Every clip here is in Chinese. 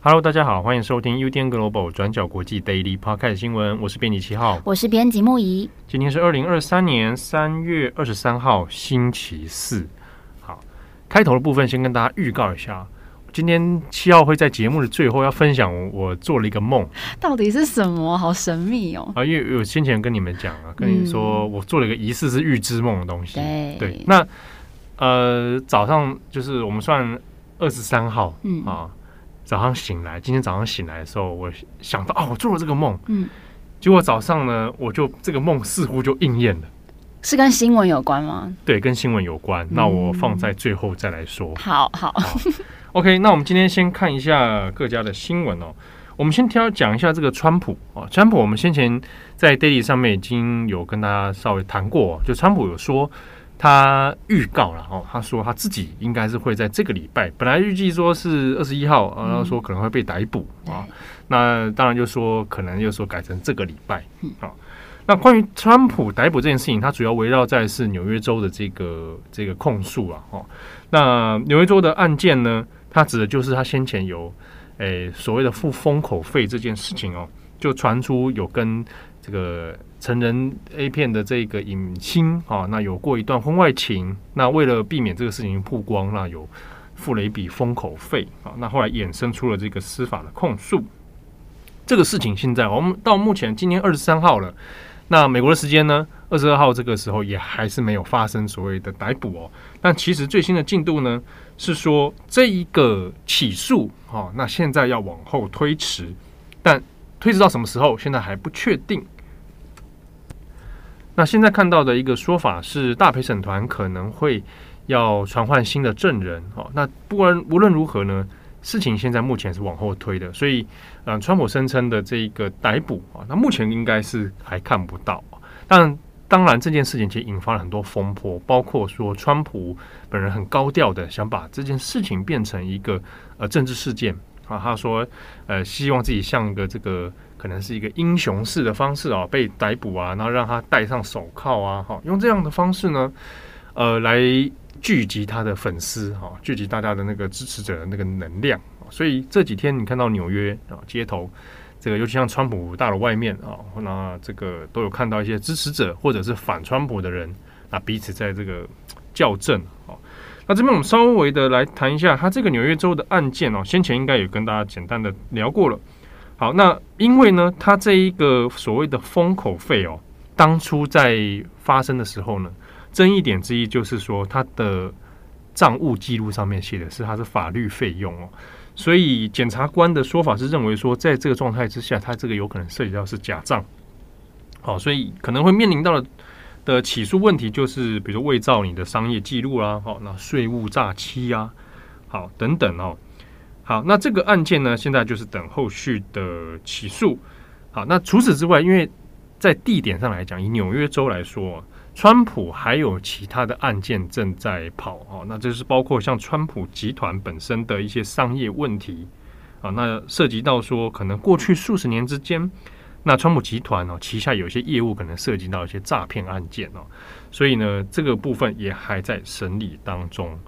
Hello，大家好，欢迎收听 UDN Global 转角国际 Daily Podcast 新闻，我是编辑七号，我是编辑木仪。今天是二零二三年三月二十三号，星期四。好，开头的部分先跟大家预告一下，今天七号会在节目的最后要分享我做了一个梦，到底是什么？好神秘哦！啊，因为我先前跟你们讲啊，跟你说我做了一个疑似是预知梦的东西。对，对，那呃早上就是我们算二十三号，嗯啊，早上醒来，今天早上醒来的时候，我想到哦，我做了这个梦，嗯。结果早上呢，我就这个梦似乎就应验了，是跟新闻有关吗？对，跟新闻有关。嗯、那我放在最后再来说。好好，好，OK。那我们今天先看一下各家的新闻哦。我们先挑讲一下这个川普啊，川普我们先前在 Daily 上面已经有跟大家稍微谈过，就川普有说他预告了哦，他说他自己应该是会在这个礼拜，本来预计说是二十一号，然后说可能会被逮捕啊。那当然就说可能又说改成这个礼拜啊。那关于川普逮捕这件事情，它主要围绕在是纽约州的这个这个控诉啊。哦，那纽约州的案件呢，它指的就是他先前有诶所谓的付封口费这件事情哦，就传出有跟这个成人 A 片的这个影星啊，那有过一段婚外情。那为了避免这个事情曝光，那有付了一笔封口费啊。那后来衍生出了这个司法的控诉。这个事情现在我们到目前今天二十三号了，那美国的时间呢，二十二号这个时候也还是没有发生所谓的逮捕哦。但其实最新的进度呢是说这一个起诉哦，那现在要往后推迟，但推迟到什么时候现在还不确定。那现在看到的一个说法是，大陪审团可能会要传唤新的证人哦。那不管无论如何呢，事情现在目前是往后推的，所以，嗯，川普声称的这个逮捕啊，那目前应该是还看不到。但当然，这件事情其实引发了很多风波，包括说川普本人很高调的想把这件事情变成一个呃政治事件啊，他说呃希望自己像一个这个可能是一个英雄式的方式啊被逮捕啊，然后让他戴上手铐啊，哈，用这样的方式呢，呃来。聚集他的粉丝哈，聚集大家的那个支持者的那个能量，所以这几天你看到纽约啊街头，这个尤其像川普大楼外面啊，那这个都有看到一些支持者或者是反川普的人啊彼此在这个校正啊。那这边我们稍微的来谈一下他这个纽约州的案件哦，先前应该有跟大家简单的聊过了。好，那因为呢，他这一个所谓的封口费哦，当初在发生的时候呢。争议点之一就是说，他的账务记录上面写的是他是法律费用哦，所以检察官的说法是认为说，在这个状态之下，他这个有可能涉及到是假账，好，所以可能会面临到的的起诉问题就是，比如伪造你的商业记录啦，好，那税务诈欺啊，好，等等哦，好，那这个案件呢，现在就是等后续的起诉，好，那除此之外，因为在地点上来讲，以纽约州来说。川普还有其他的案件正在跑哦，那这是包括像川普集团本身的一些商业问题啊，那涉及到说可能过去数十年之间，那川普集团哦旗下有些业务可能涉及到一些诈骗案件哦，所以呢这个部分也还在审理当中。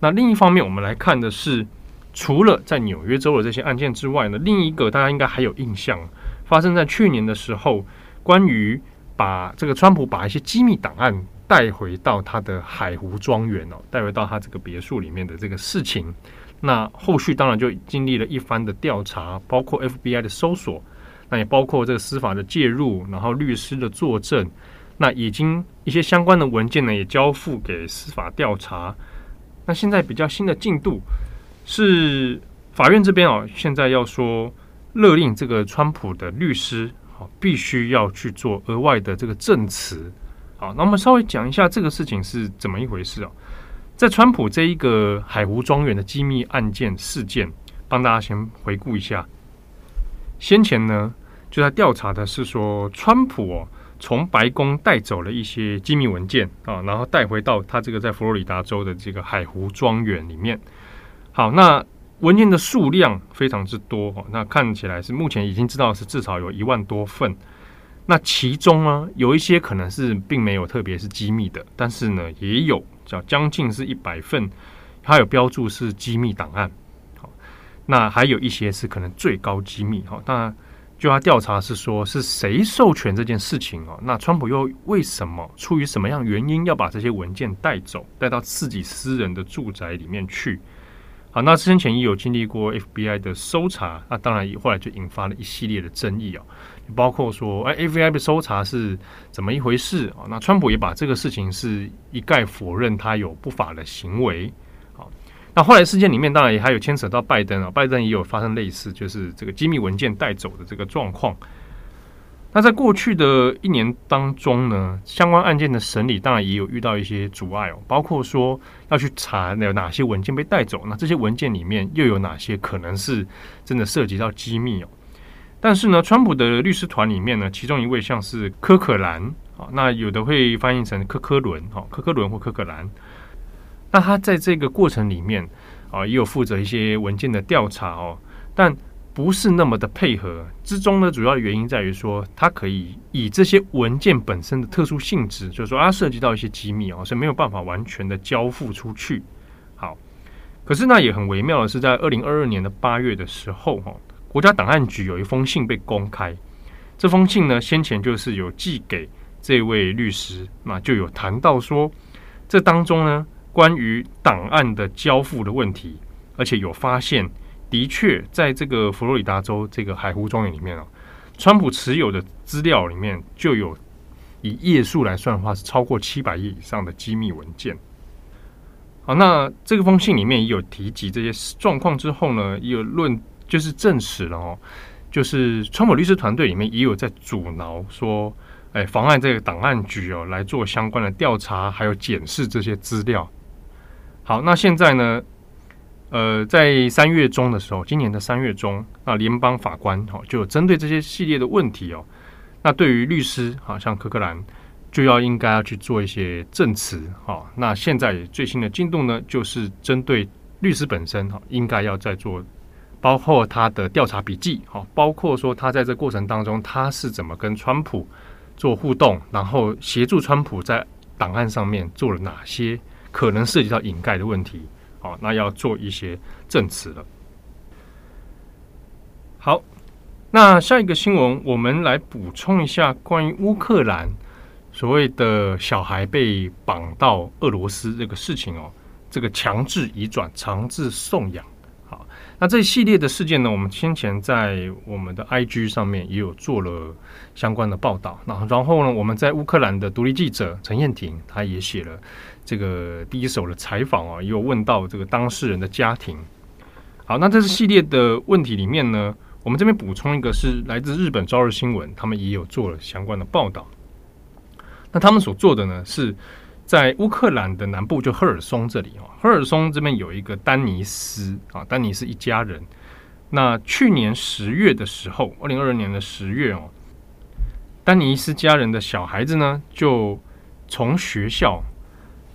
那另一方面，我们来看的是，除了在纽约州的这些案件之外呢，另一个大家应该还有印象，发生在去年的时候，关于。把这个川普把一些机密档案带回到他的海湖庄园哦，带回到他这个别墅里面的这个事情，那后续当然就经历了一番的调查，包括 FBI 的搜索，那也包括这个司法的介入，然后律师的作证，那已经一些相关的文件呢也交付给司法调查。那现在比较新的进度是法院这边哦，现在要说勒令这个川普的律师。必须要去做额外的这个证词。好，那我们稍微讲一下这个事情是怎么一回事哦。在川普这一个海湖庄园的机密案件事件，帮大家先回顾一下。先前呢，就在调查的是说，川普哦，从白宫带走了一些机密文件啊，然后带回到他这个在佛罗里达州的这个海湖庄园里面。好，那文件的数量非常之多哈，那看起来是目前已经知道是至少有一万多份。那其中呢，有一些可能是并没有特别是机密的，但是呢，也有叫将近是一百份，它有标注是机密档案。好，那还有一些是可能最高机密。好，那就要调查是说是谁授权这件事情哦？那川普又为什么出于什么样原因要把这些文件带走，带到自己私人的住宅里面去？好，那之前也有经历过 FBI 的搜查，那当然后来就引发了一系列的争议哦。包括说，哎，FBI 的搜查是怎么一回事啊？那川普也把这个事情是一概否认，他有不法的行为。好，那后来事件里面当然也还有牵扯到拜登啊，拜登也有发生类似，就是这个机密文件带走的这个状况。那在过去的一年当中呢，相关案件的审理当然也有遇到一些阻碍哦，包括说要去查有哪些文件被带走，那这些文件里面又有哪些可能是真的涉及到机密哦。但是呢，川普的律师团里面呢，其中一位像是科克兰啊，那有的会翻译成科科伦哈，科科伦或科克兰。那他在这个过程里面啊，也有负责一些文件的调查哦，但不是那么的配合。之中呢，主要的原因在于说，它可以以这些文件本身的特殊性质，就是说它涉及到一些机密哦，是没有办法完全的交付出去。好，可是那也很微妙的是，在二零二二年的八月的时候哈。国家档案局有一封信被公开，这封信呢，先前就是有寄给这位律师，那就有谈到说，这当中呢，关于档案的交付的问题，而且有发现，的确在这个佛罗里达州这个海湖庄园里面啊，川普持有的资料里面就有以页数来算的话，是超过七百页以上的机密文件。好，那这个封信里面也有提及这些状况之后呢，也有论。就是证实了哦，就是川普律师团队里面也有在阻挠说，哎，妨碍这个档案局哦来做相关的调查，还有检视这些资料。好，那现在呢，呃，在三月中的时候，今年的三月中，那联邦法官哈就针对这些系列的问题哦，那对于律师啊，像柯克兰就要应该要去做一些证词哈。那现在最新的进度呢，就是针对律师本身哈，应该要再做。包括他的调查笔记，好，包括说他在这过程当中他是怎么跟川普做互动，然后协助川普在档案上面做了哪些可能涉及到掩盖的问题，好，那要做一些证词了。好，那下一个新闻，我们来补充一下关于乌克兰所谓的小孩被绑到俄罗斯这个事情哦，这个强制移转、强制送养。好那这一系列的事件呢，我们先前在我们的 IG 上面也有做了相关的报道。那然后呢，我们在乌克兰的独立记者陈彦廷，他也写了这个第一手的采访啊，也有问到这个当事人的家庭。好，那这是系列的问题里面呢，我们这边补充一个是来自日本朝日新闻，他们也有做了相关的报道。那他们所做的呢是。在乌克兰的南部，就赫尔松这里哦，赫尔松这边有一个丹尼斯啊，丹尼斯一家人。那去年十月的时候，二零二二年的十月哦，丹尼斯家人的小孩子呢，就从学校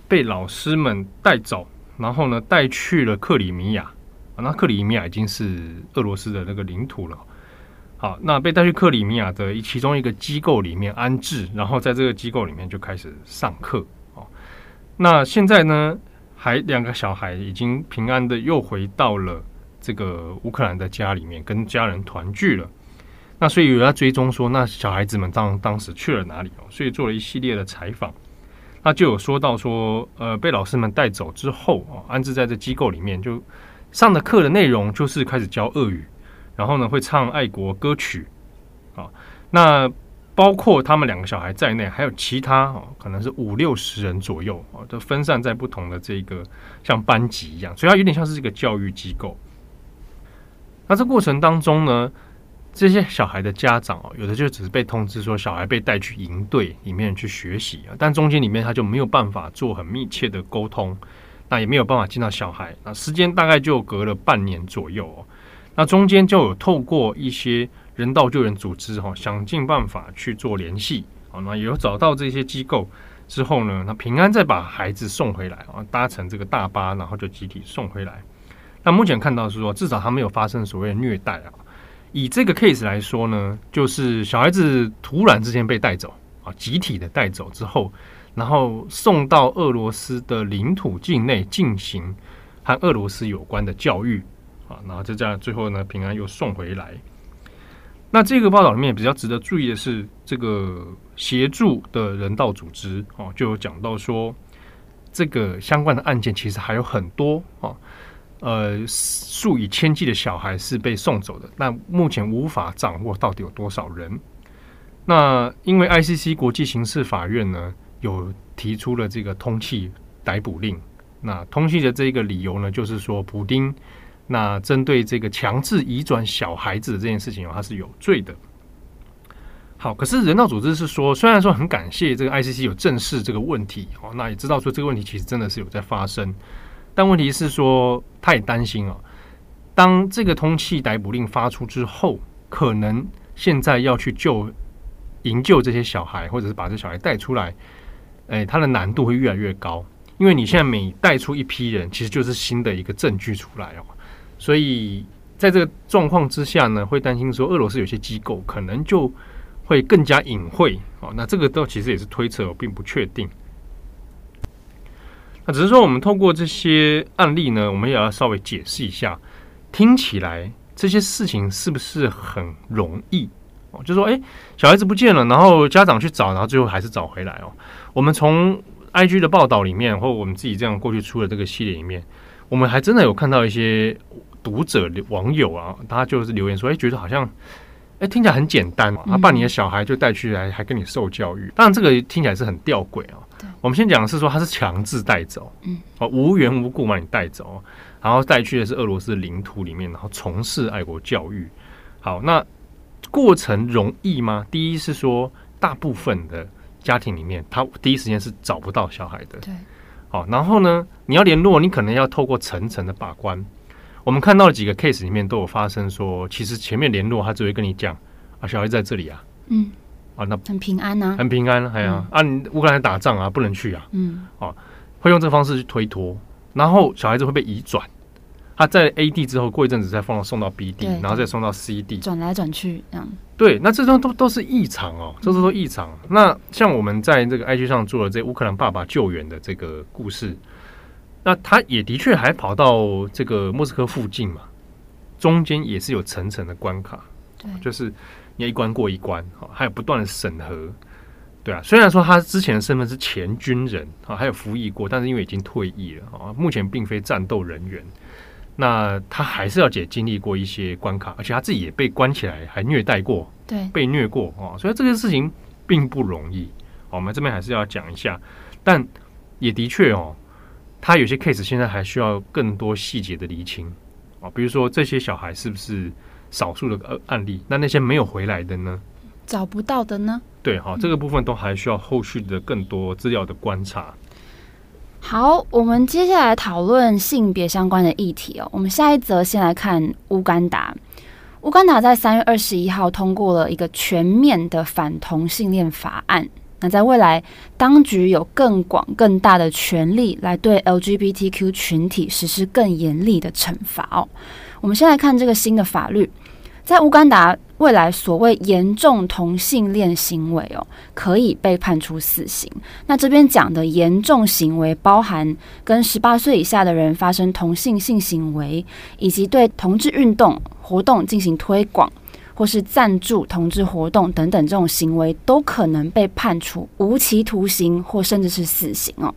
被老师们带走，然后呢带去了克里米亚，那克里米亚已经是俄罗斯的那个领土了。好，那被带去克里米亚的其中一个机构里面安置，然后在这个机构里面就开始上课。哦那现在呢，还两个小孩已经平安的又回到了这个乌克兰的家里面，跟家人团聚了。那所以有要追踪说，那小孩子们当当时去了哪里哦？所以做了一系列的采访。那就有说到说，呃，被老师们带走之后啊，安置在这机构里面，就上的课的内容就是开始教俄语，然后呢会唱爱国歌曲啊。那包括他们两个小孩在内，还有其他哦，可能是五六十人左右哦，都分散在不同的这个像班级一样，所以它有点像是一个教育机构。那这过程当中呢，这些小孩的家长哦，有的就只是被通知说小孩被带去营队里面去学习啊，但中间里面他就没有办法做很密切的沟通，那也没有办法见到小孩，那时间大概就隔了半年左右哦，那中间就有透过一些。人道救援组织哈，想尽办法去做联系，好，那有找到这些机构之后呢，那平安再把孩子送回来啊，搭乘这个大巴，然后就集体送回来。那目前看到是说，至少他没有发生所谓的虐待啊。以这个 case 来说呢，就是小孩子突然之间被带走啊，集体的带走之后，然后送到俄罗斯的领土境内进行和俄罗斯有关的教育啊，然后就这样最后呢，平安又送回来。那这个报道里面比较值得注意的是，这个协助的人道组织哦，就有讲到说，这个相关的案件其实还有很多啊。呃，数以千计的小孩是被送走的，那目前无法掌握到底有多少人。那因为 ICC 国际刑事法院呢，有提出了这个通缉逮捕令。那通缉的这个理由呢，就是说普丁那针对这个强制移转小孩子的这件事情，他是有罪的。好，可是人道组织是说，虽然说很感谢这个 ICC 有正视这个问题，哦，那也知道说这个问题其实真的是有在发生。但问题是说，他也担心哦，当这个通缉逮捕令发出之后，可能现在要去救营救这些小孩，或者是把这小孩带出来，哎，他的难度会越来越高，因为你现在每带出一批人，其实就是新的一个证据出来哦。所以在这个状况之下呢，会担心说，俄罗斯有些机构可能就会更加隐晦哦。那这个都其实也是推测，并不确定。那只是说，我们透过这些案例呢，我们也要稍微解释一下，听起来这些事情是不是很容易哦？就说，诶，小孩子不见了，然后家长去找，然后最后还是找回来哦。我们从 IG 的报道里面，或我们自己这样过去出的这个系列里面，我们还真的有看到一些读者网友啊，他就是留言说，诶，觉得好像，诶，听起来很简单，他把你的小孩就带去来，还跟你受教育。当然，这个听起来是很吊诡啊。对我们先讲的是说，他是强制带走，嗯，哦，无缘无故把你带走，然后带去的是俄罗斯领土里面，然后从事爱国教育。好，那过程容易吗？第一是说，大部分的家庭里面，他第一时间是找不到小孩的，对。好，然后呢，你要联络，你可能要透过层层的把关。我们看到的几个 case 里面都有发生说，其实前面联络他只会跟你讲啊，小孩在这里啊，嗯。啊，那很平安呢、啊，很平安，哎呀、啊，按乌克兰打仗啊，不能去啊，嗯，哦、啊，会用这个方式去推脱，然后小孩子会被移转，他在 A 地之后，过一阵子再放送到 B 地，然后再送到 C 地，转来转去这样。对，那这种都都是异常哦，这都是异常。嗯、那像我们在这个 IG 上做了这乌克兰爸爸救援的这个故事，那他也的确还跑到这个莫斯科附近嘛，中间也是有层层的关卡，对，就是。你一关过一关，哈，还有不断的审核，对啊。虽然说他之前的身份是前军人，啊，还有服役过，但是因为已经退役了，啊，目前并非战斗人员，那他还是要解经历过一些关卡，而且他自己也被关起来，还虐待过，对，被虐过，啊，所以这个事情并不容易。我们这边还是要讲一下，但也的确哦，他有些 case 现在还需要更多细节的厘清，啊，比如说这些小孩是不是？少数的案例，那那些没有回来的呢？找不到的呢？对，哈，这个部分都还需要后续的更多资料的观察。好，我们接下来讨论性别相关的议题哦。我们下一则先来看乌干达。乌干达在三月二十一号通过了一个全面的反同性恋法案。那在未来，当局有更广、更大的权力来对 LGBTQ 群体实施更严厉的惩罚哦。我们先来看这个新的法律，在乌干达未来所谓严重同性恋行为哦，可以被判处死刑。那这边讲的严重行为，包含跟十八岁以下的人发生同性性行为，以及对同志运动活动进行推广，或是赞助同志活动等等这种行为，都可能被判处无期徒刑或甚至是死刑哦。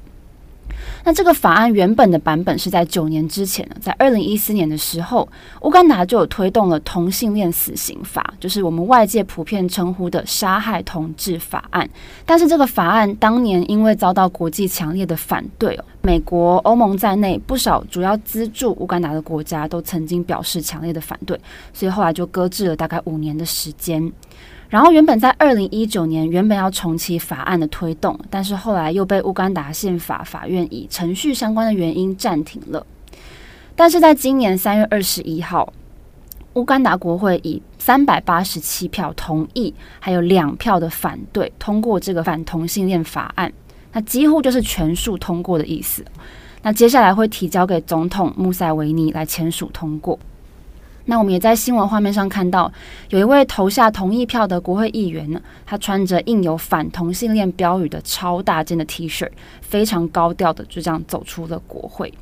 那这个法案原本的版本是在九年之前，在二零一四年的时候，乌干达就有推动了同性恋死刑法，就是我们外界普遍称呼的杀害同志法案。但是这个法案当年因为遭到国际强烈的反对哦，美国、欧盟在内不少主要资助乌干达的国家都曾经表示强烈的反对，所以后来就搁置了大概五年的时间。然后原本在二零一九年原本要重启法案的推动，但是后来又被乌干达宪法法院以程序相关的原因暂停了。但是在今年三月二十一号，乌干达国会以三百八十七票同意，还有两票的反对通过这个反同性恋法案，那几乎就是全数通过的意思。那接下来会提交给总统穆塞维尼来签署通过。那我们也在新闻画面上看到，有一位投下同意票的国会议员呢，他穿着印有反同性恋标语的超大件的 T 恤，非常高调的就这样走出了国会。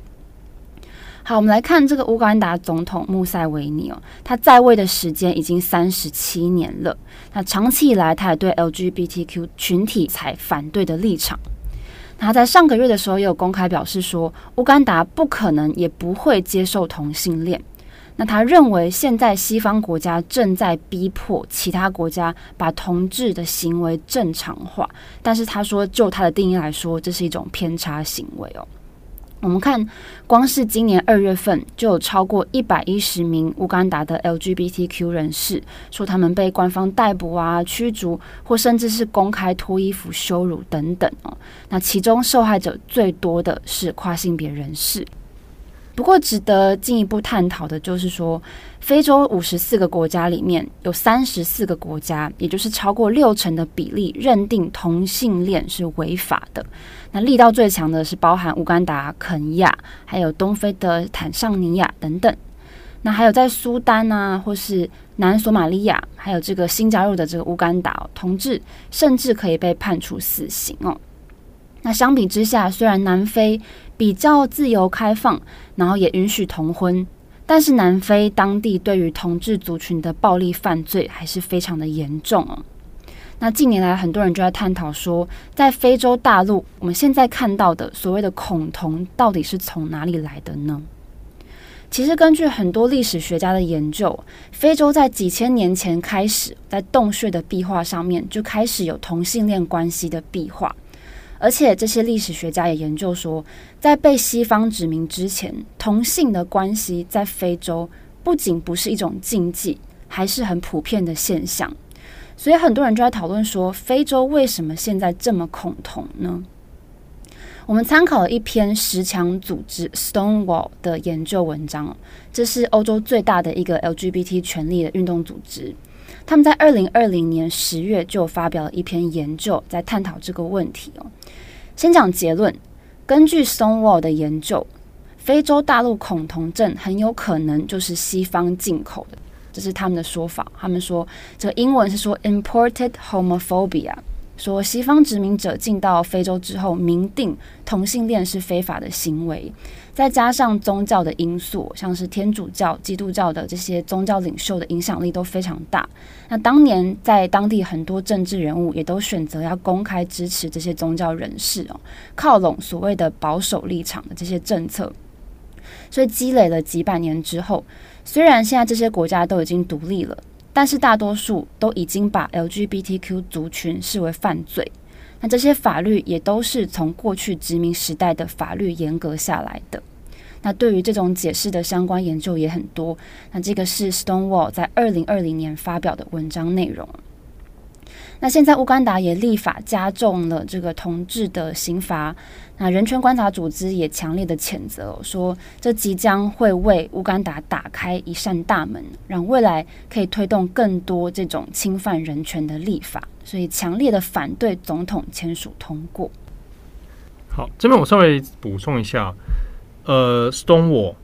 好，我们来看这个乌干达总统穆塞维尼哦，他在位的时间已经三十七年了。那长期以来，他也对 LGBTQ 群体采反对的立场。他在上个月的时候也有公开表示说，乌干达不可能也不会接受同性恋。那他认为现在西方国家正在逼迫其他国家把同志的行为正常化，但是他说，就他的定义来说，这是一种偏差行为哦。我们看，光是今年二月份就有超过一百一十名乌干达的 LGBTQ 人士说他们被官方逮捕啊、驱逐，或甚至是公开脱衣服羞辱等等哦。那其中受害者最多的是跨性别人士。不过，值得进一步探讨的就是说，非洲五十四个国家里面有三十四个国家，也就是超过六成的比例，认定同性恋是违法的。那力道最强的是包含乌干达、肯亚，还有东非的坦尚尼亚等等。那还有在苏丹啊，或是南索马利亚，还有这个新加入的这个乌干达，同志甚至可以被判处死刑哦。那相比之下，虽然南非比较自由开放，然后也允许同婚，但是南非当地对于同志族群的暴力犯罪还是非常的严重哦。那近年来，很多人就在探讨说，在非洲大陆，我们现在看到的所谓的恐同，到底是从哪里来的呢？其实，根据很多历史学家的研究，非洲在几千年前开始，在洞穴的壁画上面就开始有同性恋关系的壁画。而且这些历史学家也研究说，在被西方殖民之前，同性的关系在非洲不仅不是一种禁忌，还是很普遍的现象。所以很多人就在讨论说，非洲为什么现在这么恐同呢？我们参考了一篇石墙组织 Stonewall 的研究文章，这是欧洲最大的一个 LGBT 权利的运动组织。他们在二零二零年十月就发表了一篇研究，在探讨这个问题哦。先讲结论，根据 Stonewall 的研究，非洲大陆恐同症很有可能就是西方进口的，这是他们的说法。他们说，这个英文是说 imported homophobia。说西方殖民者进到非洲之后，明定同性恋是非法的行为，再加上宗教的因素，像是天主教、基督教的这些宗教领袖的影响力都非常大。那当年在当地很多政治人物也都选择要公开支持这些宗教人士哦，靠拢所谓的保守立场的这些政策。所以积累了几百年之后，虽然现在这些国家都已经独立了。但是大多数都已经把 LGBTQ 族群视为犯罪，那这些法律也都是从过去殖民时代的法律严格下来的。那对于这种解释的相关研究也很多。那这个是 Stonewall 在二零二零年发表的文章内容。那现在乌干达也立法加重了这个同志的刑罚。那人权观察组织也强烈的谴责，说这即将会为乌干达打开一扇大门，让未来可以推动更多这种侵犯人权的立法，所以强烈的反对总统签署通过。好，这边我稍微补充一下，呃，Stonewall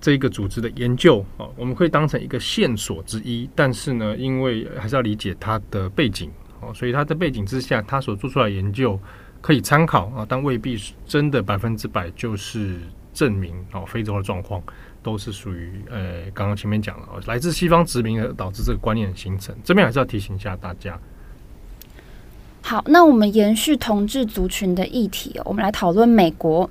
这一个组织的研究啊，我们可以当成一个线索之一，但是呢，因为还是要理解它的背景哦，所以它的背景之下，他所做出来的研究。可以参考啊，但未必真的百分之百就是证明哦，非洲的状况都是属于呃，刚刚前面讲了，哦来自西方殖民而导致这个观念的形成。这边还是要提醒一下大家。好，那我们延续同志族群的议题，我们来讨论美国。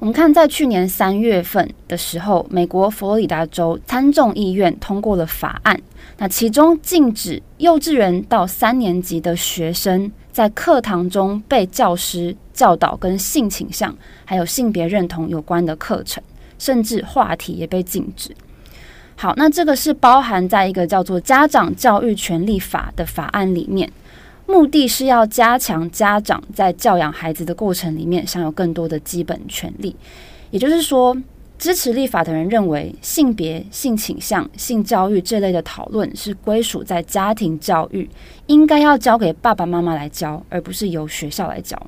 我们看，在去年三月份的时候，美国佛罗里达州参众议院通过了法案，那其中禁止幼稚园到三年级的学生。在课堂中被教师教导跟性倾向还有性别认同有关的课程，甚至话题也被禁止。好，那这个是包含在一个叫做《家长教育权利法》的法案里面，目的是要加强家长在教养孩子的过程里面享有更多的基本权利。也就是说，支持立法的人认为，性别、性倾向、性教育这类的讨论是归属在家庭教育，应该要交给爸爸妈妈来教，而不是由学校来教。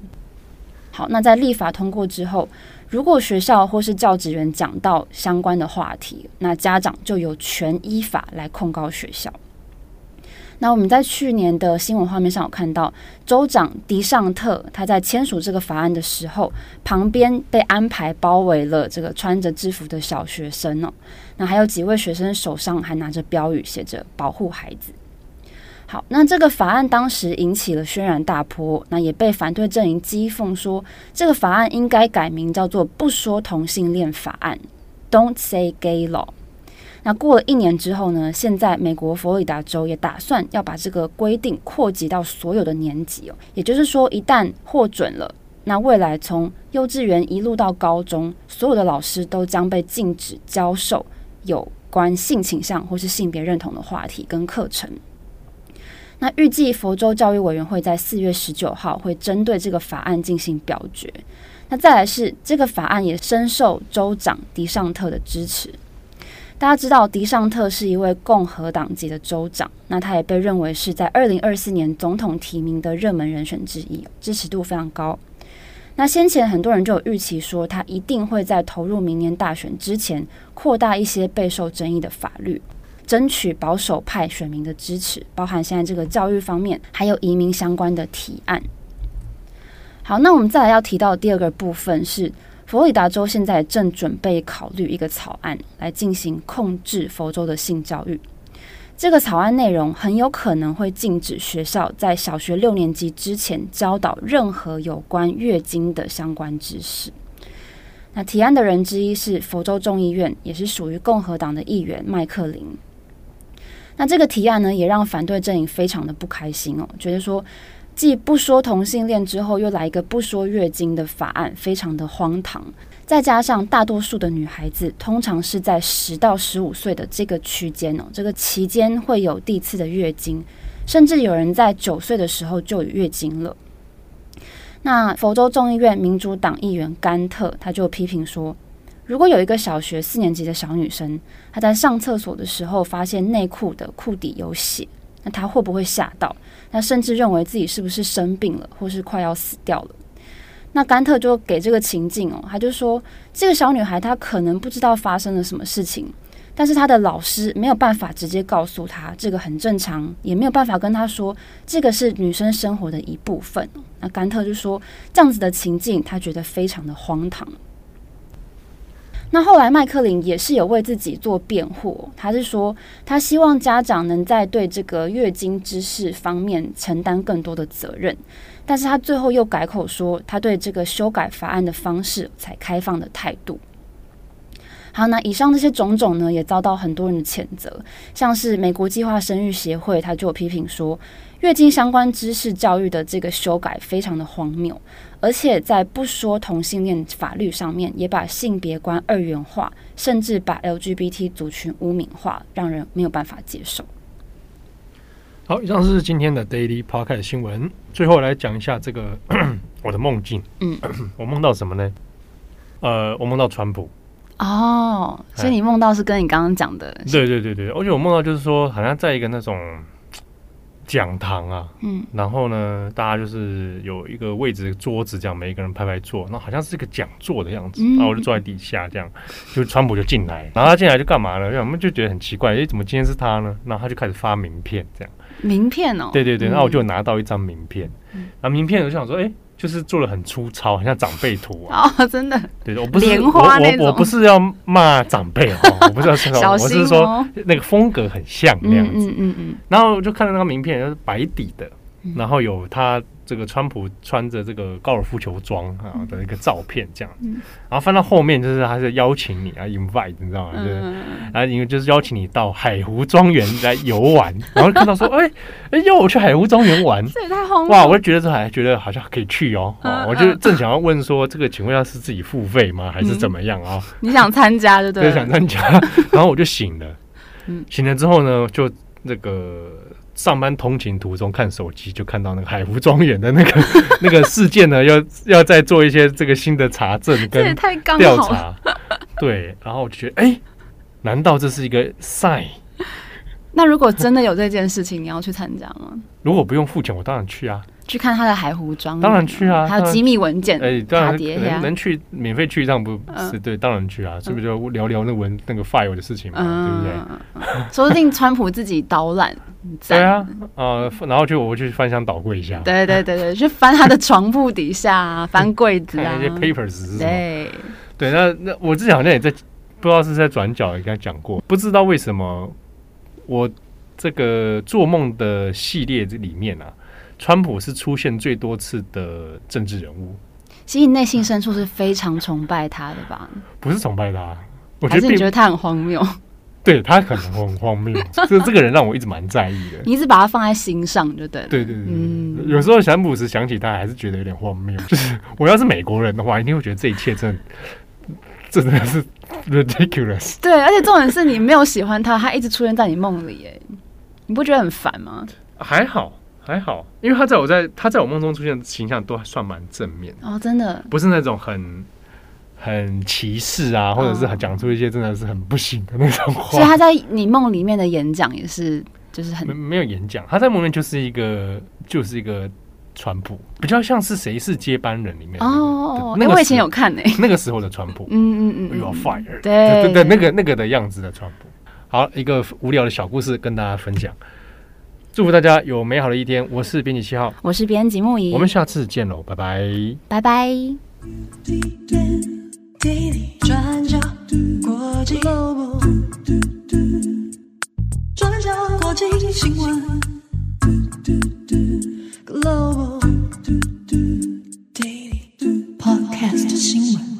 好，那在立法通过之后，如果学校或是教职员讲到相关的话题，那家长就有权依法来控告学校。那我们在去年的新闻画面上有看到，州长迪尚特他在签署这个法案的时候，旁边被安排包围了这个穿着制服的小学生哦。那还有几位学生手上还拿着标语，写着“保护孩子”。好，那这个法案当时引起了轩然大波，那也被反对阵营讥讽说，这个法案应该改名叫做“不说同性恋法案 ”（Don't Say Gay Law）。那过了一年之后呢？现在美国佛罗里达州也打算要把这个规定扩及到所有的年级哦。也就是说，一旦获准了，那未来从幼稚园一路到高中，所有的老师都将被禁止教授有关性倾向或是性别认同的话题跟课程。那预计佛州教育委员会在四月十九号会针对这个法案进行表决。那再来是这个法案也深受州长迪尚特的支持。大家知道，迪尚特是一位共和党籍的州长，那他也被认为是在二零二四年总统提名的热门人选之一，支持度非常高。那先前很多人就有预期说，他一定会在投入明年大选之前，扩大一些备受争议的法律，争取保守派选民的支持，包含现在这个教育方面，还有移民相关的提案。好，那我们再来要提到第二个部分是。佛罗里达州现在正准备考虑一个草案来进行控制佛州的性教育。这个草案内容很有可能会禁止学校在小学六年级之前教导任何有关月经的相关知识。那提案的人之一是佛州众议院，也是属于共和党的议员麦克林。那这个提案呢，也让反对阵营非常的不开心哦，觉得说。既不说同性恋之后，又来一个不说月经的法案，非常的荒唐。再加上大多数的女孩子通常是在十到十五岁的这个区间哦，这个期间会有第一次的月经，甚至有人在九岁的时候就有月经了。那佛州众议院民主党议员甘特他就批评说，如果有一个小学四年级的小女生，她在上厕所的时候发现内裤的裤底有血，那她会不会吓到？他甚至认为自己是不是生病了，或是快要死掉了。那甘特就给这个情境哦，他就说，这个小女孩她可能不知道发生了什么事情，但是她的老师没有办法直接告诉她这个很正常，也没有办法跟她说这个是女生生活的一部分。那甘特就说，这样子的情境，他觉得非常的荒唐。那后来，麦克林也是有为自己做辩护。他是说，他希望家长能在对这个月经知识方面承担更多的责任。但是他最后又改口说，他对这个修改法案的方式采开放的态度。好，那以上这些种种呢，也遭到很多人的谴责。像是美国计划生育协会，他就批评说，月经相关知识教育的这个修改非常的荒谬。而且在不说同性恋法律上面，也把性别观二元化，甚至把 LGBT 族群污名化，让人没有办法接受。好，以上是今天的 Daily Podcast 新闻。最后来讲一下这个 我的梦境。嗯，我梦到什么呢？呃，我梦到川普。哦，所以你梦到是跟你刚刚讲的？对对对对，而且我梦到就是说，好像在一个那种。讲堂啊，嗯，然后呢，大家就是有一个位置桌子，这样每一个人排排坐，那好像是一个讲座的样子，然后我就坐在底下，这样，就川普就进来，然后他进来就干嘛呢？我们就觉得很奇怪，哎，怎么今天是他呢？然后他就开始发名片，这样，名片哦，对对对，然后我就拿到一张名片，然后名片我就想说，诶。就是做的很粗糙，很像长辈图啊！哦，真的，对，我不是我我我不是要骂长辈哦，我不是 要说，我是说那个风格很像那样子，嗯嗯嗯，然后就看到那个名片，就是白底的，然后有他。这个川普穿着这个高尔夫球装啊的一个照片，这样，然后翻到后面就是他是邀请你啊，invite，你知道吗？就是，然后因为就是邀请你到海湖庄园来游玩，然后看到说，哎哎，要我去海湖庄园玩，这也太荒谬！哇，我就觉得这还觉得好像可以去哦，我就正想要问说，这个请问要是自己付费吗，还是怎么样啊？你想参加对不对？想参加，然后我就醒了，醒了之后呢，就那个。上班通勤途中看手机，就看到那个海湖庄园的那个 那个事件呢，要要再做一些这个新的查证跟调查。对，然后我就觉得，哎、欸，难道这是一个 sign？那如果真的有这件事情，你要去参加吗？如果不用付钱，我当然去啊。去看他的海湖庄，当然去啊。还有机密文件，哎，当然能能去免费去一趟，不是对，当然去啊。是不是就聊聊那文那个 file 的事情嘛？对不对？说不定川普自己导览。对啊，呃，然后就我去翻箱倒柜一下。对对对对，去翻他的床铺底下，啊 翻柜子啊，那些 papers？对对，那那我之前好像也在不知道是在转角也跟他讲过，不知道为什么我这个做梦的系列这里面啊。川普是出现最多次的政治人物，其实你内心深处是非常崇拜他的吧？不是崇拜他，我觉得你觉得他很荒谬。对，他可能很荒谬，这这个人让我一直蛮在意的。你一直把他放在心上，就对。对对对，嗯，有时候想普时想起他，还是觉得有点荒谬。就是我要是美国人的话，一定会觉得这一切真的真的是 ridiculous。对，而且重点是你没有喜欢他，他一直出现在你梦里，哎，你不觉得很烦吗？还好。还好，因为他在我在他在我梦中出现的形象都还算蛮正面哦，真的不是那种很很歧视啊，或者是讲出一些真的是很不行的那种话。所以他在你梦里面的演讲也是就是很没没有演讲，他在梦里面就是一个就是一个川普，比较像是谁是接班人里面哦，那我以前有看诶，那个时候的川普，嗯嗯嗯，You are fired，对对对，那个那个的样子的川普。好，一个无聊的小故事跟大家分享。祝福大家有美好的一天。我是编辑七号，我是编辑木仪，我们下次见喽，拜拜，拜拜。daisy 国际 logo do do do 专国际新闻 global Daily podcast 新闻